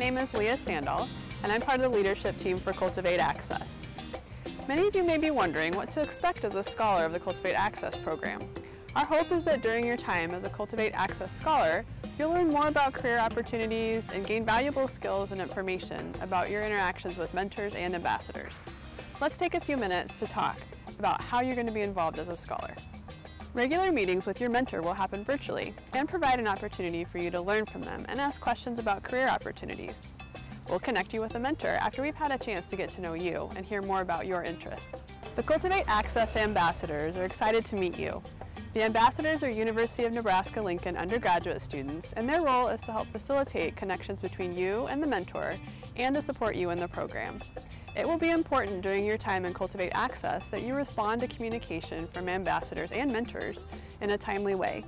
name is Leah Sandall, and I'm part of the leadership team for Cultivate Access. Many of you may be wondering what to expect as a scholar of the Cultivate Access program. Our hope is that during your time as a Cultivate Access scholar, you'll learn more about career opportunities and gain valuable skills and information about your interactions with mentors and ambassadors. Let's take a few minutes to talk about how you're going to be involved as a scholar. Regular meetings with your mentor will happen virtually and provide an opportunity for you to learn from them and ask questions about career opportunities. We'll connect you with a mentor after we've had a chance to get to know you and hear more about your interests. The Cultivate Access Ambassadors are excited to meet you. The ambassadors are University of Nebraska-Lincoln undergraduate students and their role is to help facilitate connections between you and the mentor and to support you in the program. It will be important during your time in Cultivate Access that you respond to communication from ambassadors and mentors in a timely way.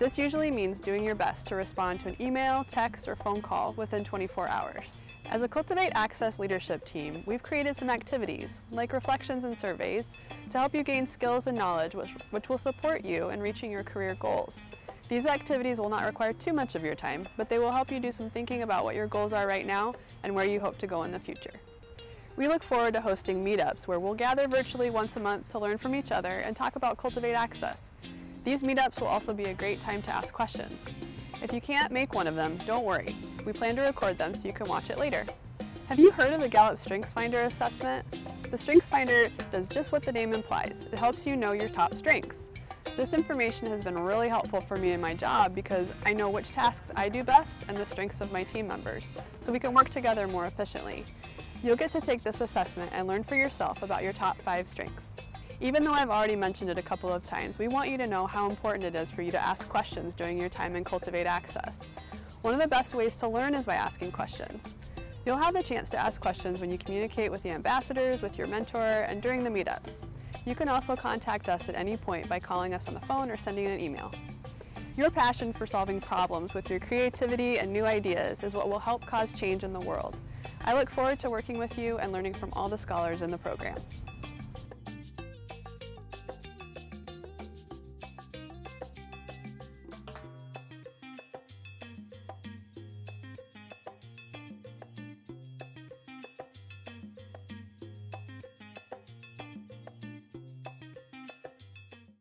This usually means doing your best to respond to an email, text, or phone call within 24 hours. As a Cultivate Access leadership team, we've created some activities, like reflections and surveys, to help you gain skills and knowledge which, which will support you in reaching your career goals. These activities will not require too much of your time, but they will help you do some thinking about what your goals are right now and where you hope to go in the future. We look forward to hosting meetups where we'll gather virtually once a month to learn from each other and talk about Cultivate Access. These meetups will also be a great time to ask questions. If you can't make one of them, don't worry. We plan to record them so you can watch it later. Have you heard of the Gallup StrengthsFinder assessment? The StrengthsFinder does just what the name implies. It helps you know your top strengths. This information has been really helpful for me in my job because I know which tasks I do best and the strengths of my team members, so we can work together more efficiently. You'll get to take this assessment and learn for yourself about your top five strengths. Even though I've already mentioned it a couple of times, we want you to know how important it is for you to ask questions during your time in Cultivate Access. One of the best ways to learn is by asking questions. You'll have the chance to ask questions when you communicate with the ambassadors, with your mentor, and during the meetups. You can also contact us at any point by calling us on the phone or sending an email. Your passion for solving problems with your creativity and new ideas is what will help cause change in the world. I look forward to working with you and learning from all the scholars in the program.